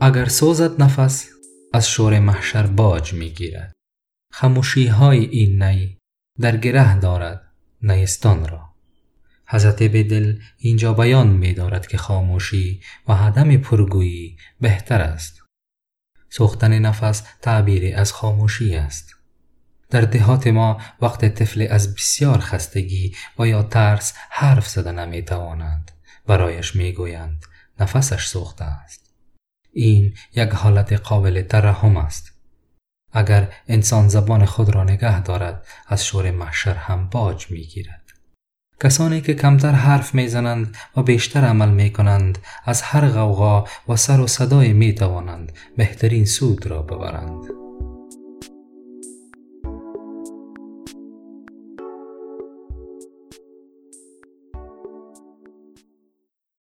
اگر سوزد نفس از شور محشر باج می گیرد خموشی های این نی در گره دارد نیستان را. حضرت بدل اینجا بیان می دارد که خاموشی و عدم پرگویی بهتر است. سوختن نفس تعبیری از خاموشی است. در دهات ما وقت طفل از بسیار خستگی و یا ترس حرف زده نمی این یک حالت قابل ترحم است. اگر انسان زبان خود را نگه دارد از شور محشر هم باج می گیرد کسانی که کمتر حرف می‌زنند و بیشتر عمل می کنند از هر غوغا و سر و صدای می توانند بهترین سود را ببرند.